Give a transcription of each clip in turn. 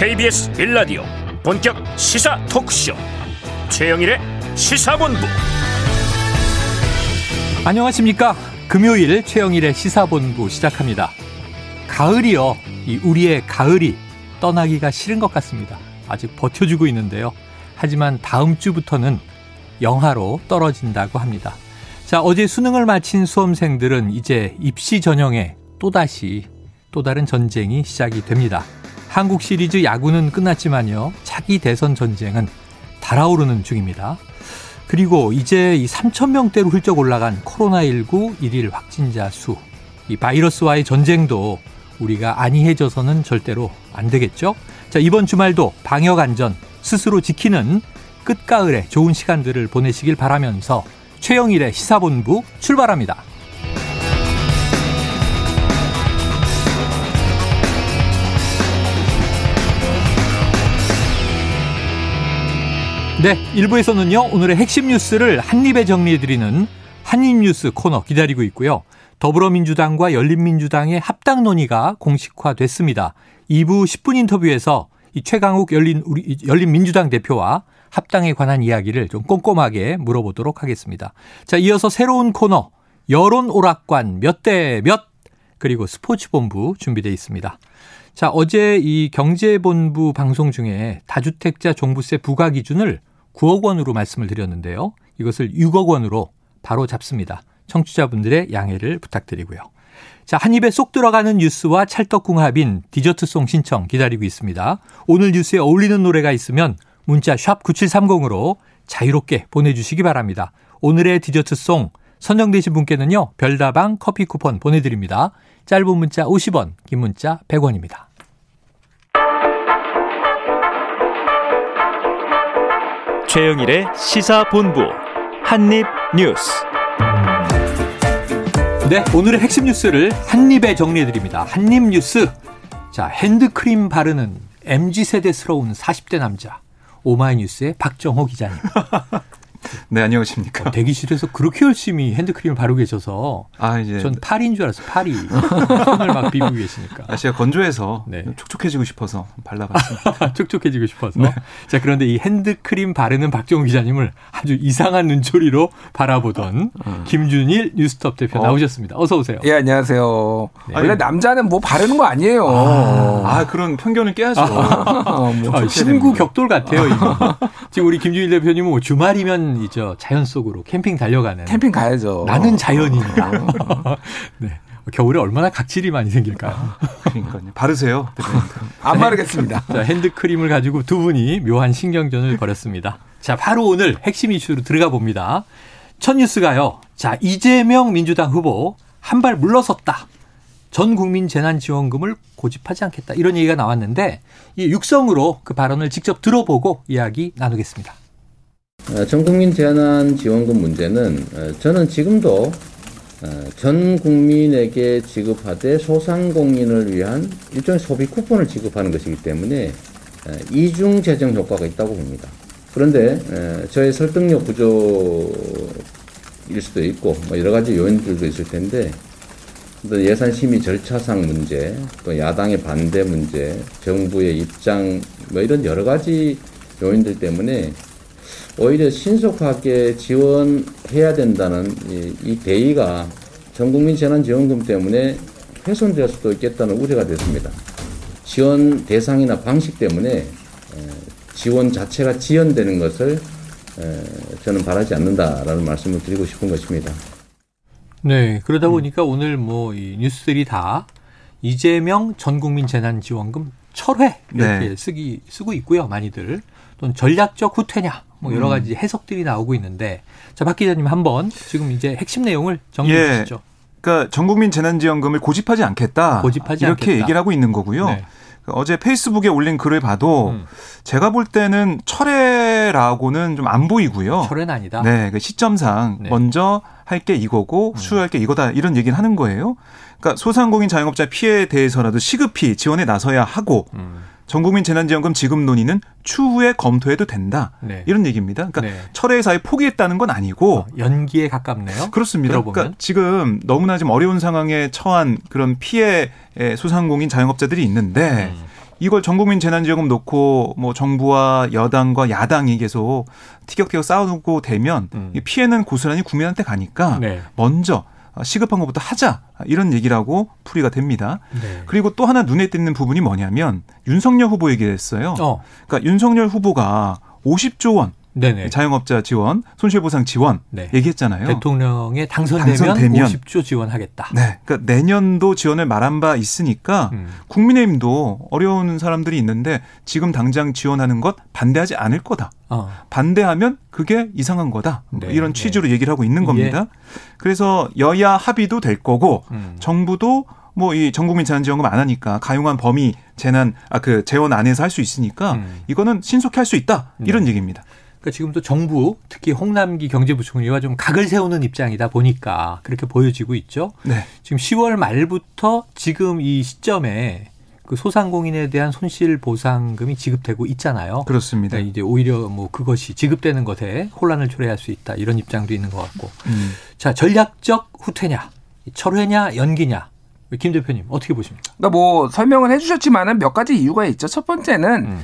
KBS 빌라디오 본격 시사 토크쇼. 최영일의 시사본부. 안녕하십니까? 금요일 최영일의 시사본부 시작합니다. 가을이요. 이 우리의 가을이 떠나기가 싫은 것 같습니다. 아직 버텨주고 있는데요. 하지만 다음 주부터는 영하로 떨어진다고 합니다. 자 어제 수능을 마친 수험생들은 이제 입시 전형에 또다시 또 다른 전쟁이 시작이 됩니다 한국 시리즈 야구는 끝났지만요. 차기 대선 전쟁은 달아오르는 중입니다. 그리고 이제 이 3천 명대로 훌쩍 올라간 코로나19 일일 확진자 수, 이 바이러스와의 전쟁도 우리가 안이해져서는 절대로 안 되겠죠? 자, 이번 주말도 방역 안전 스스로 지키는 끝가을에 좋은 시간들을 보내시길 바라면서 최영일의 시사본부 출발합니다. 네, 1부에서는요, 오늘의 핵심 뉴스를 한입에 정리해드리는 한입뉴스 코너 기다리고 있고요. 더불어민주당과 열린민주당의 합당 논의가 공식화됐습니다. 2부 10분 인터뷰에서 이 최강욱 열린, 우리, 열린민주당 대표와 합당에 관한 이야기를 좀 꼼꼼하게 물어보도록 하겠습니다. 자, 이어서 새로운 코너, 여론 오락관 몇 대 몇, 그리고 스포츠본부 준비되어 있습니다. 자, 어제 이 경제본부 방송 중에 다주택자 종부세 부과 기준을 9억 원으로 말씀을 드렸는데요. 이것을 6억 원으로 바로 잡습니다. 청취자분들의 양해를 부탁드리고요. 자, 한 입에 쏙 들어가는 뉴스와 찰떡궁합인 디저트송 신청 기다리고 있습니다. 오늘 뉴스에 어울리는 노래가 있으면 문자 샵 9730으로 자유롭게 보내주시기 바랍니다. 오늘의 디저트송 선정되신 분께는요, 별다방 커피 쿠폰 보내드립니다. 짧은 문자 50원, 긴 문자 100원입니다. 최영일의 시사본부 한입뉴스 네, 오늘의 핵심 뉴스를 한입에 정리해 드립니다. 한입 뉴스. 자, 핸드크림 바르는 MG세대스러운 40대 남자. 오마이뉴스의 박정호 기자님. 네, 안녕하십니까. 어, 대기실에서 그렇게 열심히 핸드크림을 바르고 계셔서 아, 이제 전 파리인 줄 알았어요. 파리. 손을 막 비비고 계시니까. 아, 제가 건조해서 네. 촉촉해지고 싶어서 발라봤습니다. 촉촉해지고 싶어서. 네. 자, 그런데 이 핸드크림 바르는 박정우 기자님을 아주 이상한 눈초리로 바라보던 음. 김준일 뉴스톱 대표 어. 나오셨습니다. 어서 오세요. 예, 안녕하세요. 네. 원래 남자는 뭐 바르는 거 아니에요. 아, 아 그런 편견을 깨야죠. 아, 뭐 아, 신구 격돌 같아요. 이거. 지금 우리 김준일 대표님은 뭐 주말이면 이죠 자연 속으로 캠핑 달려가는. 캠핑 가야죠. 나는 자연인이다. 네. 겨울에 얼마나 각질이 많이 생길까요? 그러니까요. 바르세요. 안 바르겠습니다. 자, 핸드크림을 가지고 두 분이 묘한 신경전을 벌였습니다. 자, 바로 오늘 핵심 이슈로 들어가 봅니다. 첫 뉴스가요. 자, 이재명 민주당 후보 한 발 물러섰다. 전 국민 재난지원금을 고집하지 않겠다. 이런 얘기가 나왔는데 이 육성으로 그 발언을 직접 들어보고 이야기 나누겠습니다. 어, 전국민 재난 지원금 문제는 어, 저는 지금도 어, 전 국민에게 지급하되 소상공인을 위한 일종의 소비 쿠폰을 지급하는 것이기 때문에 이중 재정 효과가 있다고 봅니다. 그런데 저의 설득력 부족일 수도 있고 뭐 여러 가지 요인들도 있을 텐데 예산 심의 절차상 문제, 또 야당의 반대 문제, 정부의 입장 뭐 이런 여러 가지 요인들 때문에 오히려 신속하게 지원해야 된다는 이, 이 대의가 전국민 재난지원금 때문에 훼손될 수도 있겠다는 우려가 됐습니다. 지원 대상이나 방식 때문에 지원 자체가 지연되는 것을 저는 바라지 않는다라는 말씀을 드리고 싶은 것입니다. 네, 그러다 음. 보니까 음. 오늘 뭐 이 뉴스들이 다 이재명 전국민 재난지원금 철회 이렇게 네. 쓰기 쓰고 있고요, 많이들. 또는 전략적 후퇴냐 뭐 여러 음. 가지 해석들이 나오고 있는데 자 박 기자님 한번 지금 이제 핵심 내용을 정리해 예. 주시죠. 그러니까 전국민 재난지원금을 고집하지 않겠다. 고집하지 이렇게 않겠다. 얘기를 하고 있는 거고요. 네. 어제 페이스북에 올린 글을 봐도 음. 제가 볼 때는 철회라고는 좀 안 보이고요. 철회는 아니다. 네, 그 시점상 네. 먼저 할 게 이거고 음. 수요할 게 이거다 이런 얘기는 하는 거예요. 그러니까 소상공인 자영업자 피해에 대해서라도 시급히 지원에 나서야 하고 음. 전국민 재난지원금 지급 논의는 추후에 검토해도 된다. 네. 이런 얘기입니다. 그러니까 네. 철회사에 포기했다는 건 아니고 어, 연기에 가깝네요. 그렇습니다. 들어보면. 그러니까 지금 너무나 좀 어려운 상황에 처한 그런 피해 소상공인 자영업자들이 있는데 음. 이걸 전국민 재난지원금 놓고 뭐 정부와 여당과 야당이 계속 티격태격 싸우고 되면 음. 피해는 고스란히 국민한테 가니까 네. 먼저 시급한 것부터 하자 이런 얘기라고 풀이가 됩니다. 네. 그리고 또 하나 눈에 띄는 부분이 뭐냐면 윤석열 후보 얘기를 했어요. 어. 그러니까 윤석열 후보가 50조 원 네네. 자영업자 지원, 손실보상 지원 네. 얘기했잖아요. 대통령에 당선되면, 당선되면 50조 지원하겠다. 네, 그러니까 내년도 지원을 말한 바 있으니까 음. 국민의힘도 어려운 사람들이 있는데 지금 당장 지원하는 것 반대하지 않을 거다. 어. 반대하면 그게 이상한 거다. 네. 이런 네. 취지로 네. 얘기를 하고 있는 겁니다. 예. 그래서 여야 합의도 될 거고 음. 정부도 뭐 이 전국민 재난지원금 안 하니까 가용한 범위 재난 아 그 재원 안에서 할 수 있으니까 음. 이거는 신속히 할 수 있다 이런 네. 얘기입니다. 그러니까 지금도 정부 특히 홍남기 경제부총리가 좀 각을 세우는 입장이다 보니까 그렇게 보여지고 있죠. 네. 지금 10월 말부터 지금 이 시점에 그 소상공인에 대한 손실 보상금이 지급되고 있잖아요. 그렇습니다. 그러니까 이제 오히려 뭐 그것이 지급되는 것에 혼란을 초래할 수 있다 이런 입장도 있는 것 같고. 음. 자 전략적 후퇴냐, 철회냐, 연기냐. 김 대표님 어떻게 보십니까? 그러니까 뭐 설명을 해주셨지만은 몇 가지 이유가 있죠. 첫 번째는 음.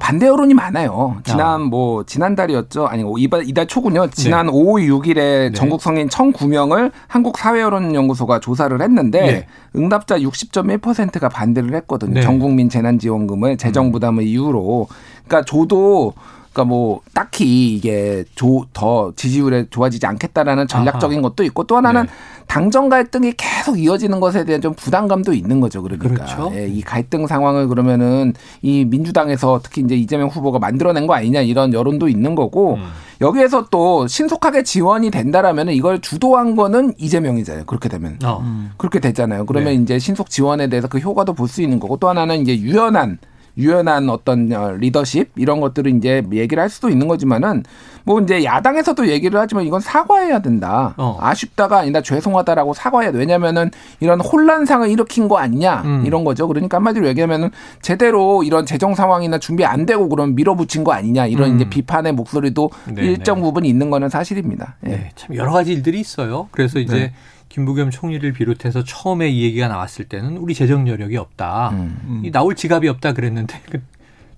반대 여론이 많아요. 지난 아. 뭐 지난달이었죠. 아니 이달 이달 초군요. 지난 네. 5월 6일에 네. 전국 성인 1,009명을 한국 사회 여론 연구소가 조사를 했는데 네. 응답자 60.1%가 반대를 했거든요. 네. 전 국민 재난 지원금을 재정 음. 부담을 이유로. 그러니까 저도 그러니까 뭐 딱히 이게 조, 더 지지율에 좋아지지 않겠다라는 전략적인 아하. 것도 있고 또 하나는 네. 당정 갈등이 계속 이어지는 것에 대한 좀 부담감도 있는 거죠. 그러니까 그렇죠. 예, 이 갈등 상황을 그러면은 이 민주당에서 특히 이제 이재명 후보가 만들어낸 거 아니냐 이런 여론도 있는 거고 음. 여기에서 또 신속하게 지원이 된다라면은 이걸 주도한 거는 이재명이잖아요. 그렇게 되면 어. 음. 그렇게 되잖아요. 그러면 네. 이제 신속 지원에 대해서 그 효과도 볼 수 있는 거고 또 하나는 이제 유연한 유연한 어떤 어, 리더십 이런 것들을 이제 얘기를 할 수도 있는 거지만은 뭐 이제 야당에서도 얘기를 하지만 이건 사과해야 된다. 어. 아쉽다가 아니라 죄송하다라고 사과해야 돼. 왜냐면은 이런 혼란상을 일으킨 거 아니냐 음. 이런 거죠. 그러니까 한마디로 얘기하면은 제대로 이런 재정 상황이나 준비 안 되고 그럼 밀어붙인 거 아니냐 이런 음. 이제 비판의 목소리도 네네. 일정 네. 부분 있는 거는 사실입니다. 예. 네, 참 여러 가지 일들이 있어요. 그래서 이제 네. 김부겸 총리를 비롯해서 처음에 이 얘기가 나왔을 때는 우리 재정 여력이 없다. 음, 음. 나올 지갑이 없다 그랬는데 그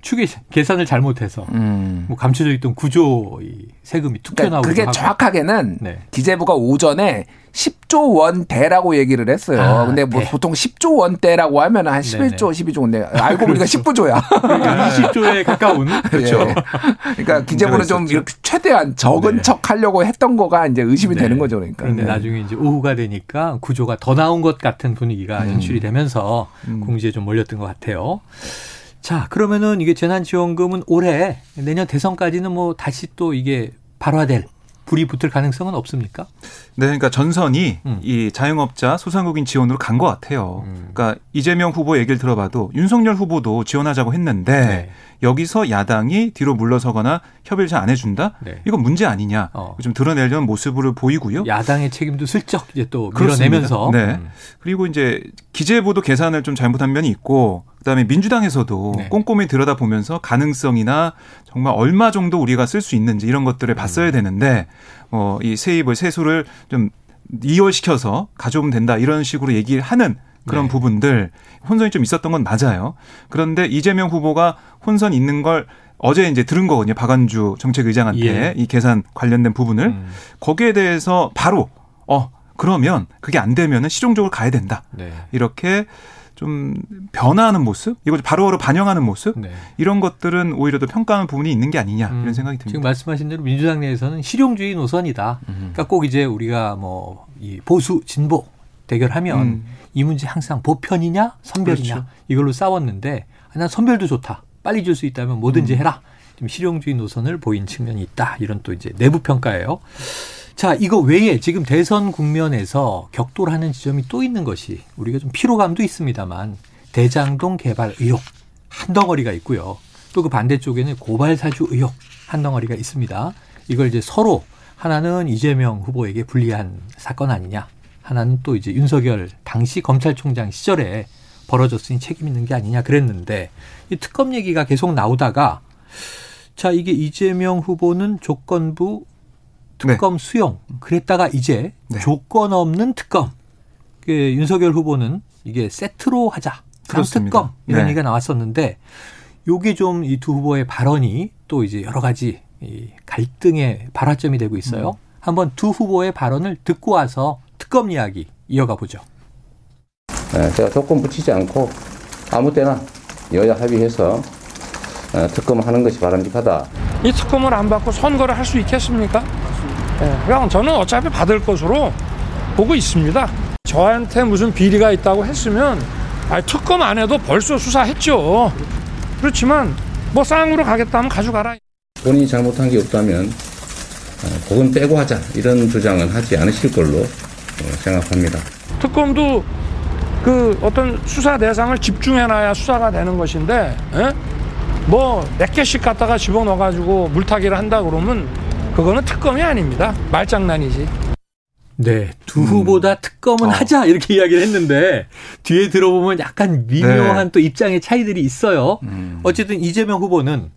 추계 계산을 잘못해서 음. 뭐 감춰져 있던 구조 세금이 툭 그러니까 튀어나오고 그게 하고. 정확하게는 네. 기재부가 오전에 10조 원대라고 얘기를 했어요. 아, 근데 뭐 네. 보통 10조 원대라고 하면 한 11조, 네네. 12조 원대. 알고 보니까 그렇죠. 19조야. 20조에 가까운. 그렇죠. 예. 그러니까 기재부는 좀 이렇게 최대한 적은 네. 척 하려고 했던 거가 이제 의심이 네. 되는 거죠. 그러니까. 그런데 네. 나중에 이제 오후가 되니까 구조가 더 나온 것 같은 분위기가 음. 연출이 되면서 음. 공지에 좀 몰렸던 것 같아요. 자, 그러면은 이게 재난지원금은 올해 내년 대선까지는 뭐 다시 또 이게 발화될 불이 붙을 가능성은 없습니까? 네, 그러니까 전선이 음. 이 자영업자 소상공인 지원으로 간 것 같아요. 음. 그러니까 이재명 후보 얘기를 들어봐도 윤석열 후보도 지원하자고 했는데 네. 여기서 야당이 뒤로 물러서거나 협의를 잘 안 해준다? 네. 이건 문제 아니냐? 어. 좀 드러내려는 모습을 보이고요. 야당의 책임도 슬쩍 이제 또 밀어내면서. 네. 음. 그리고 이제 기재부도 계산을 좀 잘못한 면이 있고 그다음에 민주당에서도 네. 꼼꼼히 들여다보면서 가능성이나 정말 얼마 정도 우리가 쓸 수 있는지 이런 것들을 봤어야 음. 되는데 어, 이 세입을 세수를 좀 이월시켜서 가져오면 된다 이런 식으로 얘기를 하는 그런 네. 부분들 혼선이 좀 있었던 건 맞아요. 그런데 이재명 후보가 혼선 있는 걸 어제 이제 들은 거거든요. 박안주 정책의장한테 예. 이 계산 관련된 부분을 음. 거기에 대해서 바로 어 그러면 그게 안 되면은 실용적으로 가야 된다. 네. 이렇게 좀 변화하는 모습, 이걸 바로바로 반영하는 모습 네. 이런 것들은 오히려 더 평가하는 부분이 있는 게 아니냐 이런 음, 생각이 듭니다. 지금 말씀하신 대로 민주당 내에서는 실용주의 노선이다. 음. 그러니까 꼭 이제 우리가 뭐 이 보수 진보 대결하면 음. 이 문제 항상 보편이냐 선별이냐 그렇죠. 이걸로 싸웠는데 난 선별도 좋다. 빨리 줄 수 있다면 뭐든지 음. 해라. 좀 실용주의 노선을 보인 측면이 있다. 이런 또 이제 내부 평가예요. 자, 이거 외에 지금 대선 국면에서 격돌하는 지점이 또 있는 것이 우리가 좀 피로감도 있습니다만 대장동 개발 의혹 한 덩어리가 있고요. 또 그 반대쪽에는 고발 사주 의혹 한 덩어리가 있습니다. 이걸 이제 서로 하나는 이재명 후보에게 불리한 사건 아니냐. 하나는 또 이제 윤석열 당시 검찰총장 시절에 벌어졌으니 책임 있는 게 아니냐 그랬는데 이 특검 얘기가 계속 나오다가 자 이게 이재명 후보는 조건부 특검 네. 수용 그랬다가 이제 네. 조건 없는 특검 그 윤석열 후보는 이게 세트로 하자 쌍특검 이런 네. 얘기가 나왔었는데 요게 좀 이 두 후보의 발언이 또 이제 여러 가지 이 갈등의 발화점이 되고 있어요. 음. 한번 두 후보의 발언을 듣고 와서 특검 이야기 이어가 보죠. 네, 제가 조건 붙이지 않고 아무 때나 여야 합의해서 어, 특검하는 것이 바람직하다. 이 특검을 안 받고 선거를 할 수 있겠습니까? 네, 그냥 저는 어차피 받을 것으로 보고 있습니다. 저한테 무슨 비리가 있다고 했으면 아니, 특검 안 해도 벌써 수사했죠. 그렇지만 뭐 쌍으로 가겠다면 가져가라. 본인이 잘못한 게 없다면 어, 그건 빼고 하자 이런 주장은 하지 않으실 걸로 어, 생각합니다. 특검도 그 어떤 수사 대상을 집중해놔야 수사가 되는 것인데 뭐 몇 개씩 갖다가 집어넣어가지고 물타기를 한다 그러면 그거는 특검이 아닙니다. 말장난이지. 네, 두 후보다 음. 특검은 어. 하자 이렇게 이야기를 했는데 뒤에 들어보면 약간 미묘한 네. 또 입장의 차이들이 있어요. 음. 어쨌든 이재명 후보는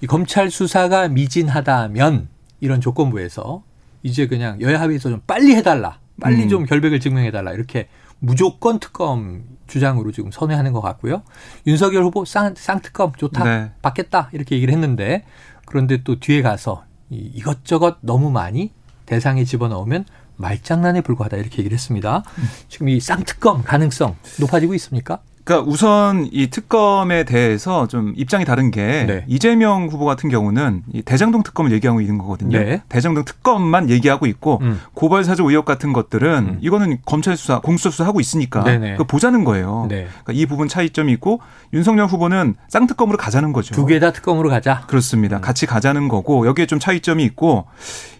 이 검찰 수사가 미진하다면 이런 조건부에서 이제 그냥 여야 합의에서 좀 빨리 해달라, 빨리 음. 좀 결백을 증명해 달라 이렇게 무조건 특검 주장으로 지금 선회하는 것 같고요. 윤석열 후보 쌍, 쌍특검 좋다, 네. 받겠다 이렇게 얘기를 했는데 그런데 또 뒤에 가서 이 이것저것 너무 많이 대상에 집어넣으면 말장난에 불과하다 이렇게 얘기를 했습니다. 지금 이 쌍특검 가능성 높아지고 있습니까? 그러니까 우선 이 특검에 대해서 좀 입장이 다른 게 네. 이재명 후보 같은 경우는 이 대장동 특검을 얘기하고 있는 거거든요. 네. 대장동 특검만 얘기하고 있고 음. 고발 사주 의혹 같은 것들은 음. 이거는 검찰 수사, 공수처 수사 하고 있으니까 그 보자는 거예요. 네. 그러니까 이 부분 차이점이 있고 윤석열 후보는 쌍특검으로 가자는 거죠. 두 개 다 특검으로 가자. 그렇습니다. 음. 같이 가자는 거고 여기에 좀 차이점이 있고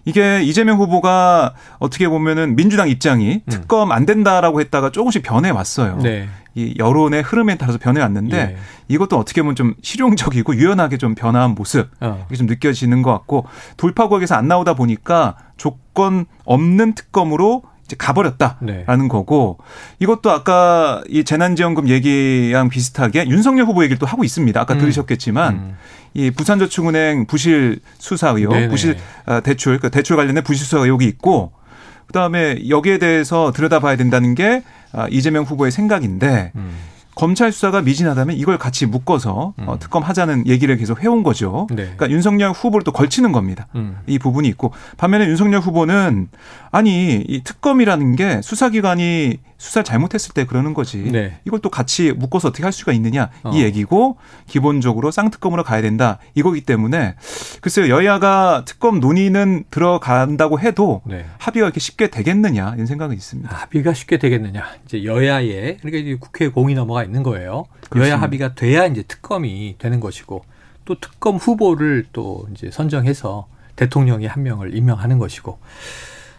이게 이재명 후보가 어떻게 보면은 민주당 입장이 음. 특검 안 된다라고 했다가 조금씩 변해 왔어요. 네. 이 여론의 흐름에 따라서 변해왔는데 예. 이것도 어떻게 보면 좀 실용적이고 유연하게 좀 변화한 모습 어. 이게 좀 느껴지는 것 같고 돌파구역에서 안 나오다 보니까 조건 없는 특검으로 이제 가버렸다라는 네. 거고 이것도 아까 이 재난지원금 얘기랑 비슷하게 윤석열 후보 얘기를 또 하고 있습니다. 아까 음. 들으셨겠지만 음. 이 부산저축은행 부실 수사 의혹, 네네. 부실 아, 대출, 그 대출 관련된 부실 수사 의혹이 있고 그다음에 여기에 대해서 들여다봐야 된다는 게 아, 이재명 후보의 생각인데 음. 검찰 수사가 미진하다면 이걸 같이 묶어서 음. 어, 특검 하자는 얘기를 계속 해온 거죠. 네. 그러니까 윤석열 후보를 또 걸치는 겁니다. 음. 이 부분이 있고 반면에 윤석열 후보는 아니 이 특검이라는 게 수사기관이 수사를 잘못했을 때 그러는 거지. 네. 이걸 또 같이 묶어서 어떻게 할 수가 있느냐 어. 이 얘기고 기본적으로 쌍특검으로 가야 된다 이거기 때문에 글쎄요 여야가 특검 논의는 들어간다고 해도 네. 합의가 이렇게 쉽게 되겠느냐 이런 생각은 있습니다. 아, 합의가 쉽게 되겠느냐 이제 여야에 그러니까 이제 국회 공의 넘어가 있는 거예요. 그렇습니다. 여야 합의가 돼야 이제 특검이 되는 것이고 또 특검 후보를 또 이제 선정해서 대통령이 한 명을 임명하는 것이고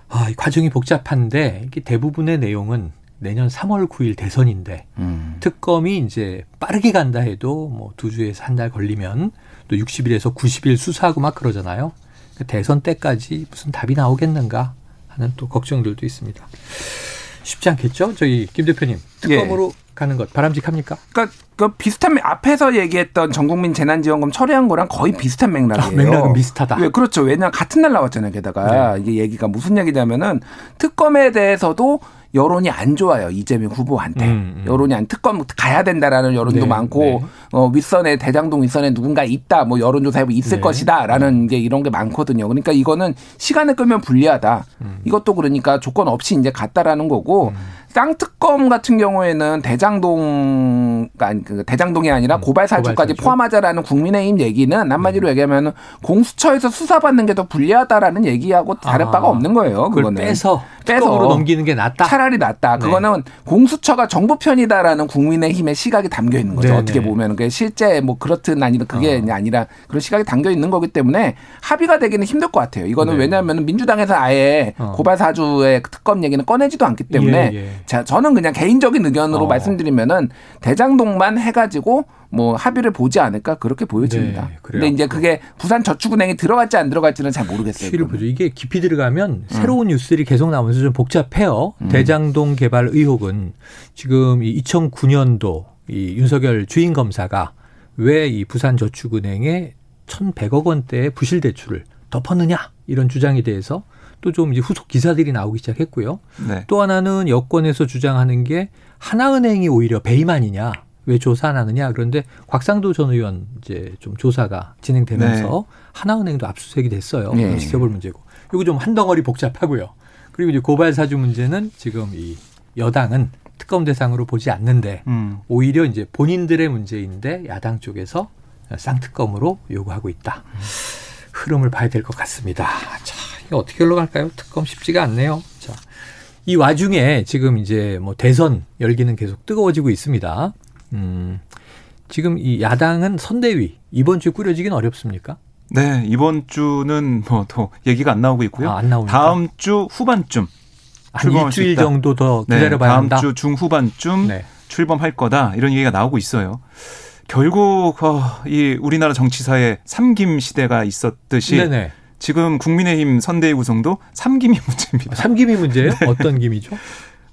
아, 이 과정이 복잡한데 이게 대부분의 내용은 내년 3월 9일 대선인데 음. 특검이 이제 빠르게 간다 해도 뭐 두 주에서 한 달 걸리면 또 60일에서 90일 수사하고 막 그러잖아요. 그 대선 때까지 무슨 답이 나오겠는가 하는 또 걱정들도 있습니다. 쉽지 않겠죠? 저희 김 대표님 특검으로 예. 가는 것 바람직합니까? 그러니까 그 비슷한 정부민 얘기했던 전국민 재난지원금 처리한 거랑 거의 비슷한 맥락이에요. 아, 맥락은 비슷하다. 왜 그렇죠. 왜냐 같은 날 나왔잖아요. 게다가 네. 이게 얘기가 무슨 얘기냐면은 특검에 대해서도 여론이 안 좋아요 이재명 후보한테 음, 음. 여론이 안 특검 가야 된다라는 여론도 네, 많고 네. 어, 윗선에 대장동 윗선에 누군가 있다 뭐 여론조사에 있을 네. 것이다라는 음. 게 이런 게 많거든요 그러니까 이거는 시간을 끌면 불리하다 음. 이것도 그러니까 조건 없이 이제 갔다라는 거고 음. 쌍특검 같은 경우에는 대장동 아니 그 대장동이 아니라 음, 고발 사주까지 포함하자라는 국민의힘 얘기는 한마디로 음. 얘기하면 공수처에서 수사받는 게 더 불리하다라는 얘기하고 다를 아, 바가 없는 거예요. 그거는 빼서 빼서 넘기는 게 낫다. 차라리 낫다. 네. 그거는 공수처가 정부 편이다라는 국민의힘의 시각이 담겨 있는 거죠. 네네. 어떻게 보면 그 실제 뭐 그렇든 아니든 그게 어. 아니라 그런 시각이 담겨 있는 거기 때문에 합의가 되기는 힘들 것 같아요. 이거는 네. 왜냐하면 민주당에서 아예 어. 고발 사주의 특검 얘기는 꺼내지도 않기 때문에 예, 예. 자, 저는 그냥 개인적인 의견으로 어. 말씀드리면은 대장동만 해가지고 뭐 합의를 보지 않을까 그렇게 보여집니다. 네, 근데 이제 그게 부산 저축은행이 들어갈지 안 들어갈지는 잘 모르겠어요. 실을 보죠. 이게 깊이 들어가면 음. 새로운 뉴스들이 계속 나오면서 좀 복잡해요. 음. 대장동 개발 의혹은 지금 이 2009년도 이 윤석열 주인 검사가 왜 이 부산 저축은행에 1,100억 원대의 부실 대출을 덮었느냐 이런 주장에 대해서 또 좀 이제 후속 기사들이 나오기 시작했고요. 네. 또 하나는 여권에서 주장하는 게 하나은행이 오히려 배임 아니냐. 왜 조사 안 하느냐 그런데 곽상도 전 의원 이제 좀 조사가 진행되면서 네. 하나은행도 압수수색이 됐어요. 네. 지켜볼 문제고. 이거 좀 한 덩어리 복잡하고요. 그리고 이제 고발 사주 문제는 지금 이 여당은 특검 대상으로 보지 않는데 음. 오히려 이제 본인들의 문제인데 야당 쪽에서 쌍특검으로 요구하고 있다. 흐름을 봐야 될 것 같습니다. 자, 이게 어떻게 흘러갈까요? 특검 쉽지가 않네요. 자, 이 와중에 지금 이제 뭐 대선 열기는 계속 뜨거워지고 있습니다. 음, 지금 이 야당은 선대위 이번 주에 꾸려지긴 어렵습니까? 네, 이번 주는 뭐더 얘기가 안 나오고 있고요. 아, 안 다음 주 후반쯤 한 일주일 정도 더 네, 기다려봐야 네, 다음 한다. 주 중후반쯤 네. 출범할 거다 이런 얘기가 나오고 있어요. 결국 어, 이 우리나라 정치사에 삼김 시대가 있었듯이 네네. 지금 국민의힘 선대위 구성도 삼김이 문제입니다. 삼김이 문제예요? 네. 어떤 김이죠?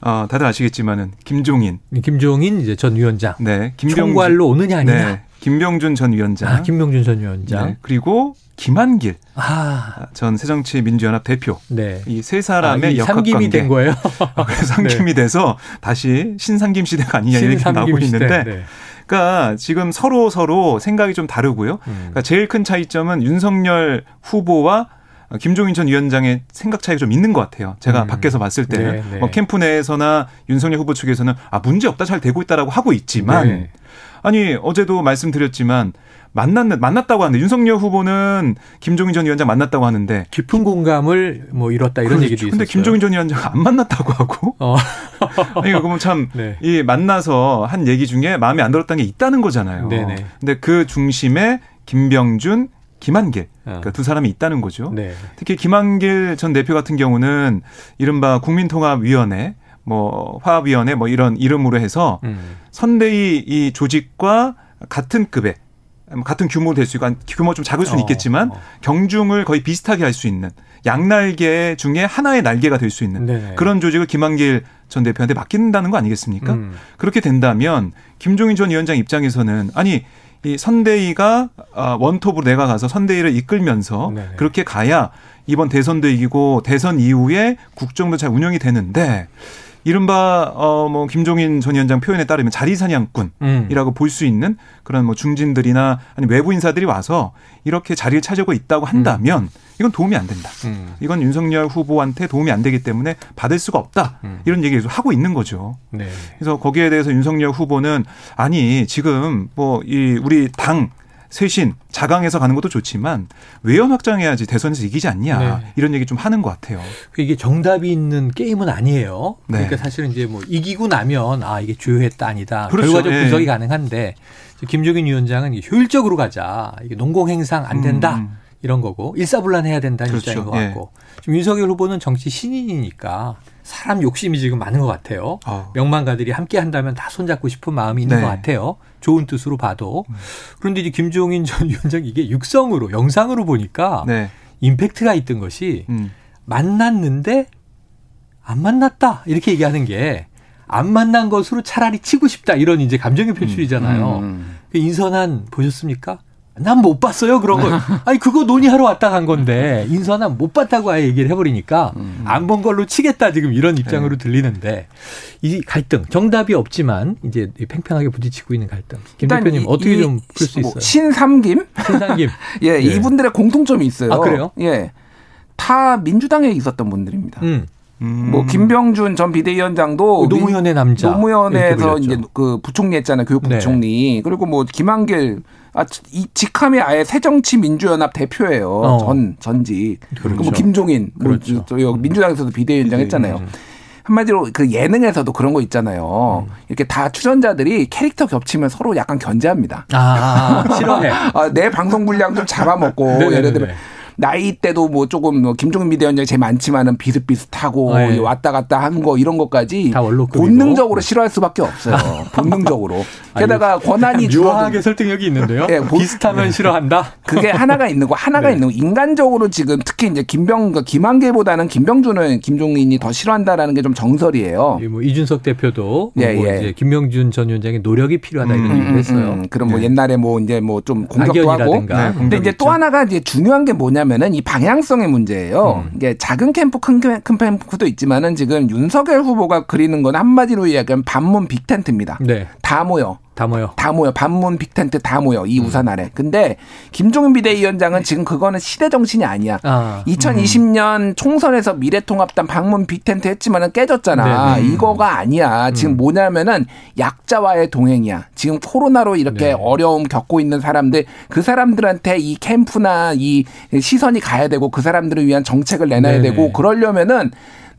어, 다들 아시겠지만은 김종인, 네, 김종인 이제 전 위원장, 네, 김병준, 총괄로 오느냐 아니냐, 네, 김병준 전 위원장, 아, 김병준 전 위원장, 네, 그리고 김한길 아. 전 새정치민주연합 대표, 네, 이 세 사람의 아, 역학관계 된 거예요. 그래서 삼김이 네. 돼서 다시 신삼김 시대가 아니냐 이렇게 나오고 있는데. 네. 그러니까 지금 서로 서로 생각이 좀 다르고요. 음. 그러니까 제일 큰 차이점은 윤석열 후보와 김종인 전 위원장의 생각 차이가 좀 있는 것 같아요. 제가 음. 밖에서 봤을 때는 네, 네. 뭐 캠프 내에서나 윤석열 후보 측에서는 아 문제 없다 잘 되고 있다라고 하고 있지만 네. 아니 어제도 말씀드렸지만 만났는 만났다고 하는데 윤석열 후보는 김종인 전 위원장 만났다고 하는데 깊은 공감을 뭐 이뤘다 이런 그렇죠. 얘기도 있었어요. 근데 김종인 전 위원장 안 만났다고 하고. 어. 아니 그러면 참이 네. 만나서 한 얘기 중에 마음에 안 들었다는 게 있다는 거잖아요. 네네. 근데 그 중심에 김병준, 김한길 어. 그러니까 두 사람이 있다는 거죠. 네. 특히 김한길 전 대표 같은 경우는 이른바 국민통합위원회 뭐 화합위원회 뭐 이런 이름으로 해서 음. 선대위 이 조직과 같은 급의 뭐 같은 규모로 될 수 있고 규모 좀 작을 수는 어, 있겠지만 어. 경중을 거의 비슷하게 할 수 있는 양날개 중에 하나의 날개가 될 수 있는 네. 그런 조직을 김한길 전 대표한테 맡긴다는 거 아니겠습니까? 음. 그렇게 된다면 김종인 전 위원장 입장에서는 아니 이 선대위가 아, 원톱으로 내가 가서 선대위를 이끌면서 네 그렇게 가야 이번 대선도 이기고 대선 이후에 국정도 잘 운영이 되는데 이른바 어뭐 김종인 전 위원장 표현에 따르면 자리 사냥꾼이라고 음. 볼수 있는 그런 뭐 중진들이나 아니 외부 인사들이 와서 이렇게 자리를 차지하고 있다고 한다면 음. 이건 도움이 안 된다. 음. 이건 윤석열 후보한테 도움이 안 되기 때문에 받을 수가 없다. 음. 이런 얘기를 하고 있는 거죠. 네. 그래서 거기에 대해서 윤석열 후보는 아니 지금 뭐 이 우리 당 쇄신 자강해서 가는 것도 좋지만 외연 확장해야지 대선에서 이기지 않냐 네. 이런 얘기 좀 하는 것 같아요. 이게 정답이 있는 게임은 아니에요. 네. 그러니까 사실은 이제 뭐 이기고 나면 아 이게 주요했다 아니다 그렇죠. 결과적 네. 분석이 가능한데 김종인 위원장은 효율적으로 가자 이게 농공 행상 안 된다. 음. 이런 거고 일사불란해야 된다는 그렇죠. 입장인 것 예. 같고 지금 윤석열 후보는 정치 신인이니까 사람 욕심이 지금 많은 것 같아요. 어. 명망가들이 함께 한다면 다 손잡고 싶은 마음이 있는 네. 것 같아요. 좋은 뜻으로 봐도. 음. 그런데 이제 김종인 전 위원장 이게 육성으로 영상으로 보니까 네. 임팩트가 있던 것이 음. 만났는데 안 만났다 이렇게 얘기하는 게 안 만난 것으로 차라리 치고 싶다 이런 이제 감정의 표출이잖아요. 음. 음. 그 인선한 보셨습니까? 난 못 봤어요 그런 거. 아니 그거 논의하러 왔다 간 건데 인선은 못 봤다고 아예 얘기를 해버리니까 음. 안본 걸로 치겠다 지금 이런 입장으로 네. 들리는데 이 갈등 정답이 없지만 이제 팽팽하게 부딪히고 있는 갈등. 김 대표님 어떻게 좀 풀 수 있어요? 뭐 신삼김? 신삼김. 예, 네. 이분들의 공통점이 있어요. 아 그래요? 예, 다 민주당에 있었던 분들입니다. 음. 음. 뭐 김병준 전 비대위원장도 노무현의 남자 노무현에서 이제 그 부총리 했잖아요 교육부총리 네. 그리고 뭐 김한길 아, 이 직함이 아예 새정치민주연합 대표예요. 어. 전 전직. 그렇죠. 뭐 김종인, 뭐 그렇죠. 뭐 민주당에서도 비대위원장 했잖아요. 한마디로 그 예능에서도 그런 거 있잖아요. 음. 이렇게 다 출연자들이 캐릭터 겹치면 서로 약간 견제합니다. 아, 싫어해. 아, 내 방송 분량 좀 잡아먹고 예를 들면 나이 때도 뭐 조금 뭐 김종인 비대위원장이 제일 많지만은 비슷비슷하고 네. 왔다 갔다 한거 이런 것까지 본능적으로 싫어할 수밖에 없어요. 본능적으로. 게다가 권한이 묘하게 설득력이 있는데요. 네, 비슷하면 네. 싫어한다. 그게 하나가 있는 거 하나가 네. 있는 거 인간적으로 지금 특히 이제 김병 그러니까 김한계보다는 김병준은 김종인이 더 싫어한다라는 게 좀 정설이에요. 뭐 이준석 대표도 예, 뭐 예. 이제 김종인 전 위원장의 노력이 필요하다 이런 음, 얘기를 했어요. 음, 음. 그럼 뭐 네. 옛날에 뭐 이제 뭐 좀 공격도 하고. 네, 근데 이제 또 하나가 이제 중요한 게 뭐냐 뭐냐면은 이 방향성의 문제예요. 음. 이게 작은 캠프 큰, 큰 캠프도 있지만은 지금 윤석열 후보가 그리는 건 한마디로 얘기하면 반문 big tent입니다. 네. 다 모여. 다 모여. 다 모여. 반문 big tent 다 모여. 이 음. 우산 아래. 근데 김종인 비대위원장은 지금 그거는 시대 정신이 아니야. 아, 2020년 음. 총선에서 미래통합당 반문 big tent 했지만은 깨졌잖아. 네네. 이거가 아니야. 지금 음. 뭐냐면은 약자와의 동행이야. 지금 코로나로 이렇게 네. 어려움 겪고 있는 사람들 그 사람들한테 이 캠프나 이 시선이 가야 되고 그 사람들을 위한 정책을 내놔야 네네. 되고 그러려면은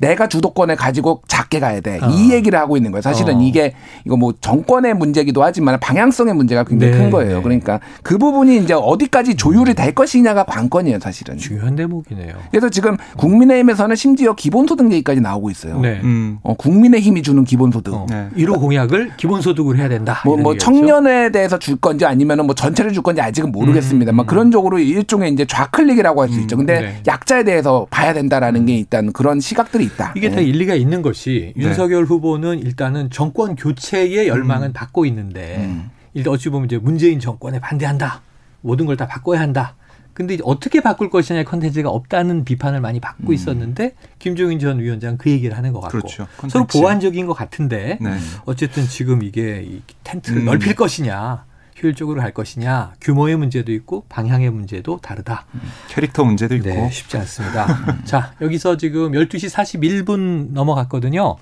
내가 주도권을 가지고 작게 가야 돼. 어. 이 얘기를 하고 있는 거예요. 사실은 어. 이게 이거 뭐 정권의 문제기도 하지만 방향성의 문제가 굉장히 네. 큰 거예요. 그러니까 그 부분이 이제 어디까지 조율이 될 것이냐가 관건이에요, 사실은. 중요한 대목이네요. 그래서 지금 국민의힘에서는 심지어 기본소득 얘기까지 나오고 있어요. 네. 음. 어, 국민의힘이 주는 기본소득. 어. 네. 1호 공약을 기본소득을 해야 된다. 뭐, 뭐 청년에 대해서 줄 건지 아니면은 뭐 전체를 줄 건지 아직은 모르겠습니다. 음. 막 그런 쪽으로 일종의 이제 좌클릭이라고 할 수 있죠. 근데 음. 네. 약자에 대해서 봐야 된다라는 게 일단 그런 시각들이 있다. 이게 다 네. 일리가 있는 것이 네. 윤석열 후보는 일단은 정권 교체의 열망은 음. 받고 있는데 음. 일단 어찌 보면 이제 문재인 정권에 반대한다. 모든 걸 다 바꿔야 한다. 근데 어떻게 바꿀 것이냐 컨텐츠가 없다는 비판을 많이 받고 음. 있었는데 김종인 전 위원장 그 얘기를 하는 것 같고 그렇죠. 서로 보완적인 것 같은데 네. 어쨌든 지금 이게 이 텐트를 음. 넓힐 것이냐 효율적으로 갈 것이냐 규모의 문제도 있고 방향의 문제도 다르다. 캐릭터 문제도 있고 네, 쉽지 않습니다. 자 여기서 지금 12시 41분 넘어갔거든요.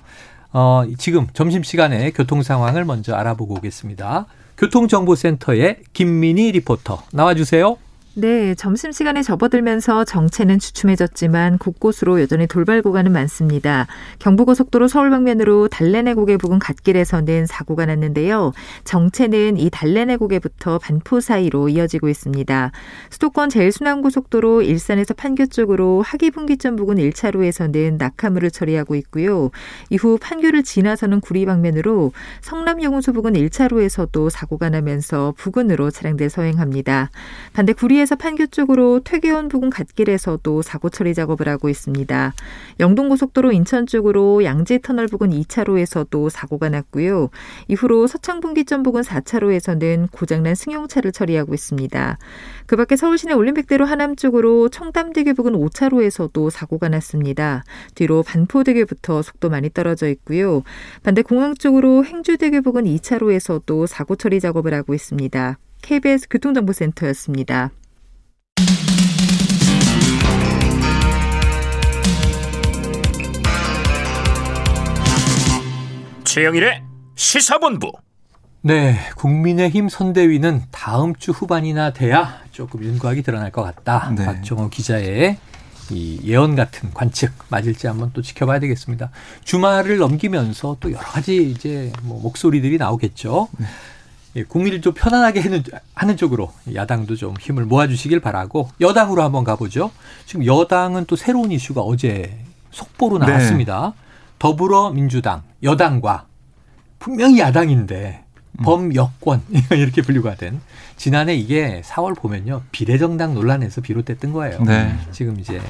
어, 지금 점심시간에 교통 상황을 먼저 알아보고 오겠습니다. 교통정보센터의 김민희 리포터 나와주세요. 네, 점심시간에 접어들면서 정체는 주춤해졌지만 곳곳으로 여전히 돌발 구간은 많습니다. 경부고속도로 서울 방면으로 달래내고개 부근 갓길에서는 사고가 났는데요. 정체는 이 달래내고개부터 반포 사이로 이어지고 있습니다. 수도권 제일순환고속도로 일산에서 판교 쪽으로 하기분기점 부근 1차로에서는 낙하물을 처리하고 있고요. 이후 판교를 지나서는 구리 방면으로 성남영훈소 부근 1차로에서도 사고가 나면서 부근으로 차량들 서행합니다. 반대 구리 서울에서 판교 쪽으로 퇴계원 부근 갓길에서도 사고 처리 작업을 하고 있습니다. 영동고속도로 인천 쪽으로 양재 터널 부근 2차로에서도 사고가 났고요. 이후로 서창분기점 부근 4차로에서는 고장난 승용차를 처리하고 있습니다. 그 밖에 서울시내 올림픽대로 하남 쪽으로 청담대교 부근 5차로에서도 사고가 났습니다. 뒤로 반포대교부터 속도 많이 떨어져 있고요. 반대 공항 쪽으로 행주대교 부근 2차로에서도 사고 처리 작업을 하고 있습니다. KBS 교통정보센터였습니다. 최영일의 시사본부. 네, 국민의힘 선대위는 다음 주 후반이나 돼야 조금 윤곽이 드러날 것 같다. 네. 박정호 기자의 이 예언 같은 관측 맞을지 한번 또 지켜봐야 되겠습니다. 주말을 넘기면서 또 여러 가지 이제 뭐 목소리들이 나오겠죠. 네. 예, 국민을 좀 편안하게 하는, 하는 쪽으로 야당도 좀 힘을 모아주시길 바라고 여당으로 한번 가보죠. 지금 여당은 또 새로운 이슈가 어제 속보로 네. 나왔습니다. 네. 더불어민주당 여당과 분명히 야당인데 음. 범여권 이렇게 분류가 된 지난해 이게 4월 보면요 비례정당 논란에서 비롯됐던 거예요. 네. 지금 이제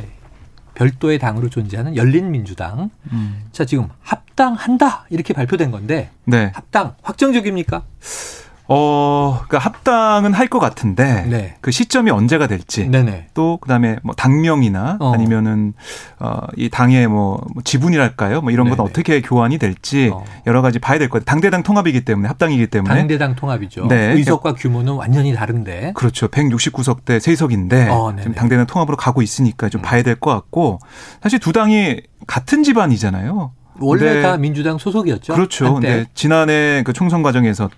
별도의 당으로 존재하는 열린민주당. 음. 자 지금 합당한다 이렇게 발표된 건데 네. 합당 확정적입니까? 어, 그러니까 합당은 할 것 같은데 네. 그 시점이 언제가 될지 네네. 또 그다음에 뭐 당명이나 어. 아니면은 어, 이 당의 뭐, 뭐 지분이랄까요? 뭐 이런 건 어떻게 교환이 될지 어. 여러 가지 봐야 될것 같아요. 당대당 통합이기 때문에 합당이기 때문에 당대당 통합이죠. 네. 의석과 규모는 완전히 다른데 그렇죠. 169석 대 3석인데 어, 지금 당대당 통합으로 가고 있으니까 좀 음. 봐야 될 것 같고 사실 두 당이 같은 집안이잖아요. 원래 다 민주당 소속이었죠. 그렇죠. 근데 지난해 그 총선 과정에서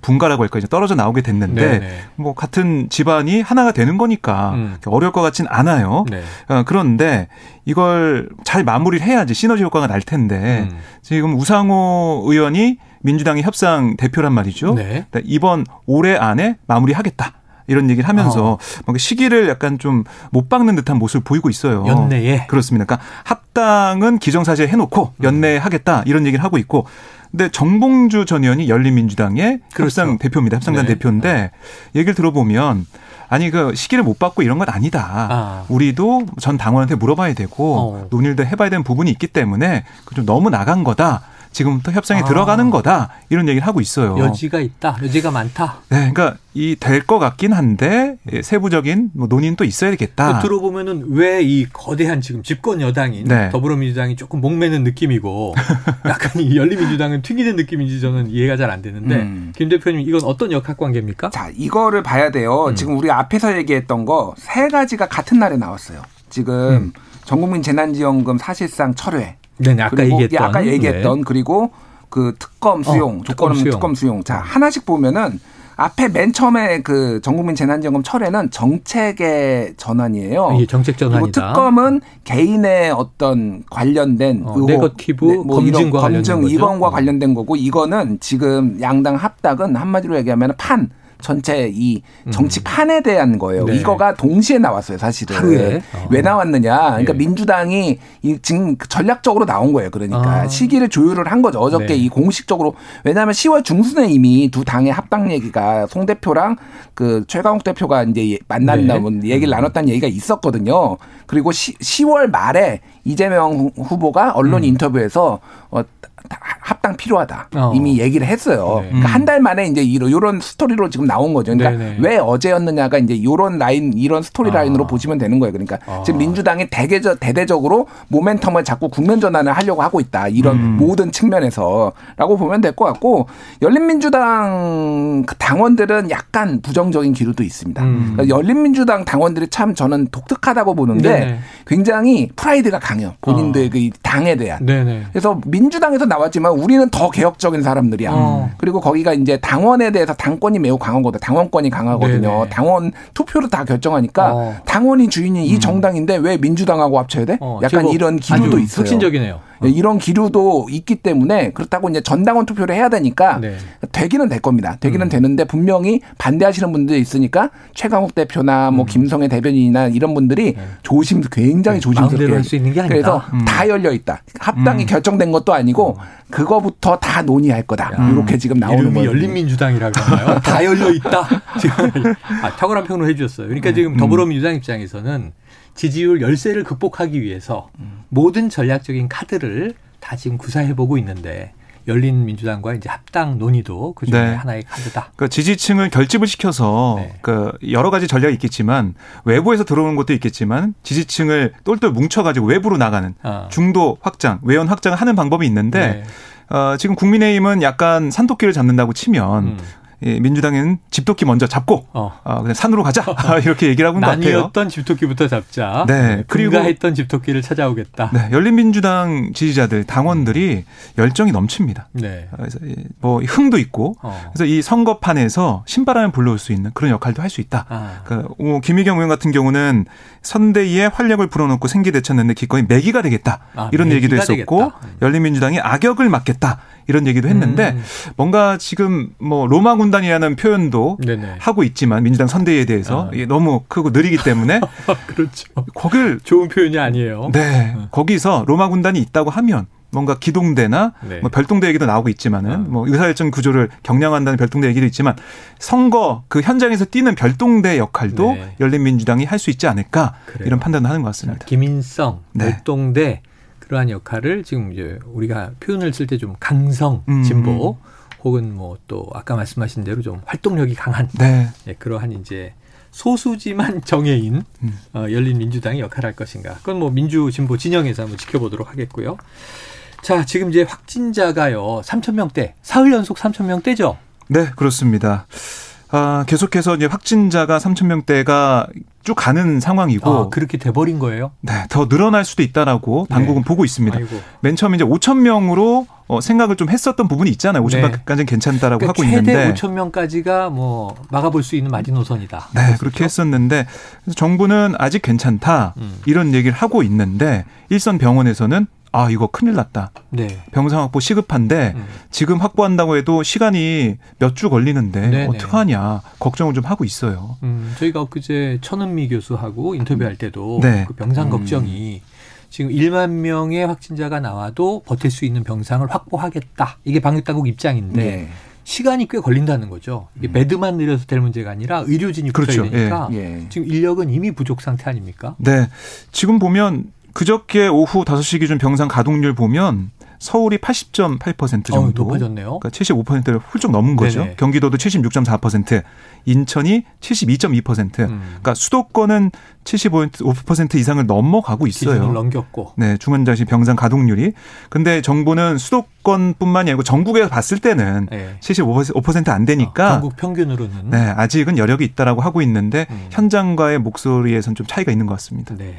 분가라고 할까 이제 떨어져 나오게 됐는데 네네. 뭐 같은 집안이 하나가 되는 거니까 음. 어려울 것 같진 않아요. 네. 어, 그런데 이걸 잘 마무리를 해야지 시너지 효과가 날 텐데 음. 지금 우상호 의원이 민주당의 협상 대표란 말이죠. 네. 이번 올해 안에 마무리하겠다. 이런 얘기를 하면서 어. 뭔가 시기를 약간 좀 못 박는 듯한 모습을 보이고 있어요. 연내에 그렇습니다. 그러니까 합당은 기정사실 해놓고 음. 연내에 하겠다 이런 얘기를 하고 있고. 근데 정봉주 전 의원이 열린민주당의 그렇죠. 협상 대표입니다. 협상단 네. 대표인데 얘기를 들어보면 아니 그 시기를 못 받고 이런 건 아니다. 아. 우리도 전 당원한테 물어봐야 되고 어. 논의를 해봐야 되는 부분이 있기 때문에 그좀 너무 나간 거다. 지금부터 협상에 아. 들어가는 거다 이런 얘기를 하고 있어요. 여지가 있다, 여지가 많다. 네, 그러니까 이 될 것 같긴 한데 예, 세부적인 뭐 논의는 또 있어야겠다. 들어보면은 왜 이 거대한 지금 집권 여당인 네. 더불어민주당이 조금 목매는 느낌이고 약간 이 열린민주당은 튕기는 느낌인지 저는 이해가 잘 안 되는데 음. 김 대표님 이건 어떤 역학 관계입니까? 자 이거를 봐야 돼요. 음. 지금 우리 앞에서 얘기했던 거 세 가지가 같은 날에 나왔어요. 지금 음. 전국민 재난지원금 사실상 철회. 네, 아까 얘기했던. 아까 얘기했던 네. 그리고 그 특검 어, 수용, 어, 특검, 수용. 특검 수용. 자 하나씩 보면은 앞에 맨 처음에 그 전국민 재난지원금 철회는 정책의 전환이에요. 예, 정책 전환이다. 그리고 특검은 개인의 어떤 관련된 어, 의혹, 네거티브 네, 뭐 검증과 검증 입원과 관련된 거고 이거는 지금 양당 합당은 한마디로 얘기하면 판 전체 이 정치판에 음. 대한 거예요. 네. 이거가 동시에 나왔어요, 사실은. 하루에? 어. 왜 나왔느냐? 그러니까 네. 민주당이 이 지금 전략적으로 나온 거예요. 그러니까 아. 시기를 조율을 한 거죠. 어저께 네. 이 공식적으로 왜냐하면 10월 중순에 이미 두 당의 합당 얘기가 송 대표랑 그 최강욱 대표가 이제 만난다면 네. 얘기를 음. 나눴다는 얘기가 있었거든요. 그리고 시, 10월 말에 이재명 후보가 언론 음. 인터뷰에서 어, 합당 필요하다 어. 이미 얘기를 했어요. 네. 그러니까 한 달 만에 이제 이런 스토리로 지금 나온 거죠. 그러니까 네네. 왜 어제였느냐가 이제 이런 라인 이런 스토리 라인으로 아. 보시면 되는 거예요. 그러니까 아. 지금 민주당이 대개적 대대적으로 모멘텀을 자꾸 국면 전환을 하려고 하고 있다. 이런 음. 모든 측면에서라고 보면 될 것 같고 열린민주당 그 당원들은 약간 부정적인 기류도 있습니다. 음. 그러니까 열린민주당 당원들이 참 저는 독특하다고 보는데 네네. 굉장히 프라이드가 강해요. 본인들 어. 그 당에 대한. 네네. 그래서 민주당에서 나왔지만 우리는 더 개혁적인 사람들이야. 어. 그리고 거기가 이제 당원에 대해서 당권이 매우 강 하거든. 당원권이 강하거든요. 네네. 당원 투표로 다 결정하니까 어. 당원이 주인이 이 음. 정당인데 왜 민주당하고 합쳐야 돼? 어, 약간 이런 기류도 있어요. 혁신적이네요. 어. 이런 기류도 있기 때문에 그렇다고 이제 전당원 투표를 해야 되니까 네. 되기는 될 겁니다. 되기는 음. 되는데 분명히 반대하시는 분들이 있으니까 최강욱 대표나 뭐 음. 김성애 대변인이나 이런 분들이 네. 조심 굉장히 네. 조심스럽게 할 수 있는 게 아니다. 그래서 음. 다 열려 있다. 합당이 음. 결정된 것도 아니고 음. 그거부터 다 논의할 거다. 야. 이렇게 지금 나오는 거예요. 열린민주당이라고 하나요? 다 열려 있다. 지금 아, 탁월한 평을 해주셨어요. 그러니까 지금 음. 더불어민주당 입장에서는 지지율 열세를 극복하기 위해서 모든 전략적인 카드를 다 지금 구사해보고 있는데 열린 민주당과 이제 합당 논의도 그 중에 네. 하나의 카드다. 그 지지층을 결집을 시켜서 네. 그 여러 가지 전략이 있겠지만 외부에서 들어오는 것도 있겠지만 지지층을 똘똘 뭉쳐가지고 외부로 나가는 아. 중도 확장, 외연 확장을 하는 방법이 있는데 네. 어, 지금 국민의힘은 약간 산토끼를 잡는다고 치면 음. 예, 민주당은 집토끼 먼저 잡고 어. 어 그냥 산으로 가자 이렇게 얘기를 하고 있는 것 같아요. 나뉘었던 집토끼를 잡자. 네. 그리고 했던 집토끼를 찾아오겠다. 네. 열린민주당 지지자들 당원들이 열정이 넘칩니다. 네. 그래서 뭐 흥도 있고 어. 그래서 이 선거판에서 신바람을 불러올 수 있는 그런 역할도 할 수 있다. 아. 그 김희경 의원 같은 경우는 선대위에 활력을 불어넣고 생기대쳤는데 기꺼이 매기가 되겠다 아, 이런 얘기도 했었고 되겠다. 열린민주당이 악역을 맡겠다 이런 얘기도 했는데 음. 뭔가 지금 뭐 로마 군 단이라는 표현도 네네. 하고 있지만 민주당 선대위에 대해서 아. 너무 크고 느리기 때문에 그렇죠. 거길 좋은 표현이 아니에요. 네. 음. 거기서 로마 군단이 있다고 하면 뭔가 기동대나 네. 뭐 별동대 얘기도 나오고 있지만은 아. 뭐 의사결정 구조를 경량한다는 별동대 얘기도 있지만 선거 그 현장에서 뛰는 별동대 역할도 네. 열린민주당이 할 수 있지 않을까 그래요. 이런 판단을 하는 것 같습니다. 김인성, 네. 별동대 그러한 역할을 지금 이제 우리가 표현을 쓸 때 좀 강성 음, 진보 음. 혹은 뭐 또 아까 말씀하신 대로 좀 활동력이 강한 네. 네, 그러한 이제 소수지만 정해인 음. 어, 열린 민주당이 역할을 할 것인가. 그건 뭐 민주 진보 진영에서 한번 지켜보도록 하겠고요. 자, 지금 이제 확진자가요. 3천 명대, 사흘 연속 3천 명대죠? 네, 그렇습니다. 아, 계속해서 이제 확진자가 3천 명대가 쭉 가는 상황이고 아, 그렇게 돼버린 거예요? 네, 더 늘어날 수도 있다라고 당국은 네. 보고 있습니다. 아이고. 맨 처음 이제 5천 명으로 어, 생각을 좀 했었던 부분이 있잖아요. 5천 네. 명까지는 괜찮다라고 그러니까 하고 있는데 최대 5천 명까지가 뭐 막아볼 수 있는 마지노선이다. 네, 그렇죠? 그렇게 했었는데 정부는 아직 괜찮다 음. 이런 얘기를 하고 있는데 일선 병원에서는 아 이거 큰일 났다. 네. 병상 확보 시급한데 음. 지금 확보한다고 해도 시간이 몇 주 걸리는데 어떡하냐 걱정을 좀 하고 있어요. 음, 저희가 엊그제 천은미 교수하고 인터뷰할 때도 네. 그 병상 음. 걱정이 지금 1만 명의 확진자가 나와도 버틸 수 있는 병상을 확보하겠다. 이게 방역당국 입장인데 네. 시간이 꽤 걸린다는 거죠. 이게 음. 베드만 늘려서 될 문제가 아니라 의료진이 붙어야 그렇죠. 되니까 예. 예. 지금 인력은 이미 부족 상태 아닙니까? 네. 지금 보면 그저께 오후 5시 기준 병상 가동률 보면 서울이 80.8% 정도. 어, 높아졌네요. 그러니까 75%를 훌쩍 넘은 거죠. 네네. 경기도도 76.4%, 인천이 72.2%. 음. 그러니까 수도권은 75% 이상을 넘어가고 있어요. 넘겼고. 네, 중환자실 병상 가동률이. 근데 정부는 수도권뿐만이 아니고 전국에서 봤을 때는 네. 75%안 되니까 어, 전국 평균으로는 네, 아직은 여력이 있다라고 하고 있는데 음. 현장과의 목소리에선 좀 차이가 있는 것 같습니다. 네.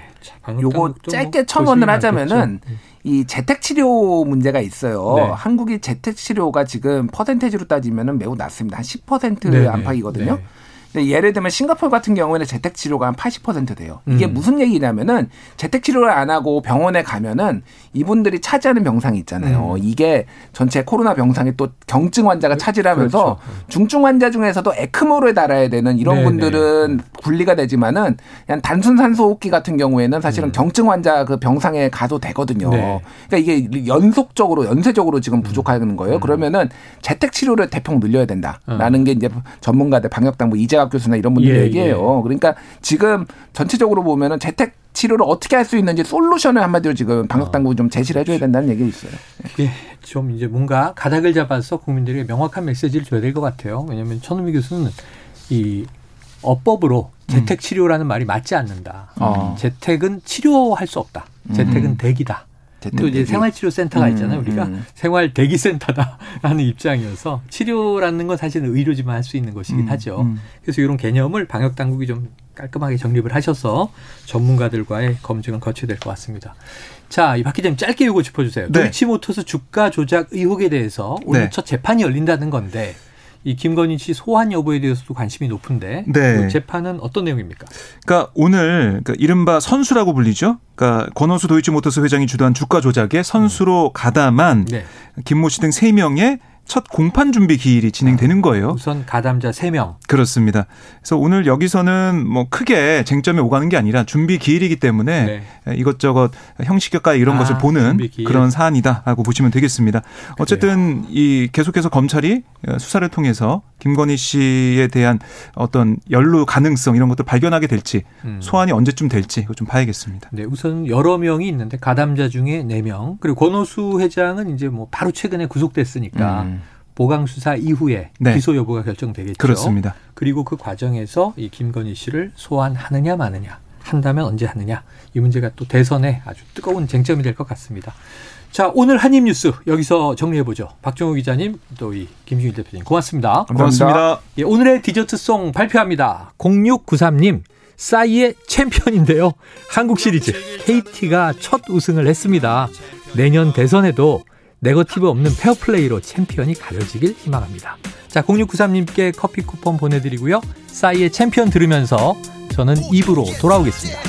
요거 짧게 첨언을 하자면은 음. 이 재택 치료 문제가 있어요. 네. 한국이 재택 치료가 지금 퍼센테이지로 따지면 매우 낮습니다. 한 10% 네, 안팎이거든요. 네. 예를 들면 싱가포르 같은 경우에는 재택 치료가 한 80% 돼요. 이게 음. 무슨 얘기냐면은 재택 치료를 안 하고 병원에 가면은 이분들이 차지하는 병상이 있잖아요. 음. 이게 전체 코로나 병상에 또 경증 환자가 그, 차지하면서 그렇죠. 중증 환자 중에서도 에크모를 달아야 되는 이런 네네. 분들은 분리가 되지만은 그냥 단순 산소호흡기 같은 경우에는 사실은 음. 경증 환자 그 병상에 가도 되거든요. 네. 그러니까 이게 연속적으로 연쇄적으로 지금 부족하는 거예요. 음. 그러면은 재택 치료를 대폭 늘려야 된다라는 어. 게 이제 전문가들 방역 당국 이재학 대학 교수나 이런 분들 예, 얘기해요. 예. 그러니까 지금 전체적으로 보면은 재택 치료를 어떻게 할 수 있는지 솔루션을 한마디로 지금 방역 당국이 좀 제시를 해줘야 된다는 얘기가 있어요. 예, 좀 이제 뭔가 가닥을 잡아서 국민들에게 명확한 메시지를 줘야 될 것 같아요. 왜냐하면 천우미 교수는 이 어법으로 재택 치료라는 말이 맞지 않는다. 어. 재택은 치료할 수 없다. 재택은 음. 대기다. 또 이제 생활치료센터가 음, 있잖아요. 우리가 음. 생활 대기센터다라는 입장이어서 치료라는 건 사실은 의료지만 할 수 있는 것이긴 음, 하죠. 음. 그래서 이런 개념을 방역 당국이 좀 깔끔하게 정립을 하셔서 전문가들과의 검증을 거쳐야 될 것 같습니다. 자, 이 박 기자님 짧게 이거 짚어주세요. 네. 도이치모터스 주가 조작 의혹에 대해서 오늘 네. 첫 재판이 열린다는 건데 이 김건희 씨 소환 여부에 대해서도 관심이 높은데 네. 그 재판은 어떤 내용입니까? 그러니까 오늘 그러니까 이른바 선수라고 불리죠. 그러니까 권호수 도이치모터스 회장이 주도한 주가 조작에 선수로 가담한 네. 김모 씨 등 세 명의 첫 공판 준비 기일이 진행되는 거예요. 우선 가담자 3명. 그렇습니다. 그래서 오늘 여기서는 뭐 크게 쟁점에 오가는 게 아니라 준비 기일이기 때문에 네. 이것저것 형식과 이런 아, 것을 보는 그런 사안이다라고 보시면 되겠습니다. 그래요. 어쨌든 이 계속해서 검찰이 수사를 통해서 김건희 씨에 대한 어떤 연루 가능성 이런 것들 발견하게 될지 음. 소환이 언제쯤 될지 이거 좀 봐야겠습니다. 네, 우선 여러 명이 있는데 가담자 중에 4명 그리고 권오수 회장은 이제 뭐 바로 최근에 구속됐으니까 음. 보강 수사 이후에 네. 기소 여부가 결정되겠죠. 그렇습니다. 그리고 그 과정에서 이 김건희 씨를 소환하느냐 마느냐 한다면 언제 하느냐 이 문제가 또 대선에 아주 뜨거운 쟁점이 될 것 같습니다. 자 오늘 한입 뉴스 여기서 정리해 보죠. 박정호 기자님 또 이 김준일 대표님 고맙습니다. 고맙습니다. 예, 오늘의 디저트 송 발표합니다. 0693님 싸이의 챔피언인데요. 한국 시리즈 KT가 첫 우승을 했습니다. 내년 대선에도 네거티브 없는 페어플레이로 챔피언이 가려지길 희망합니다. 자, 0693님께 커피 쿠폰 보내드리고요. 싸이의 챔피언 들으면서 저는 2부로 돌아오겠습니다.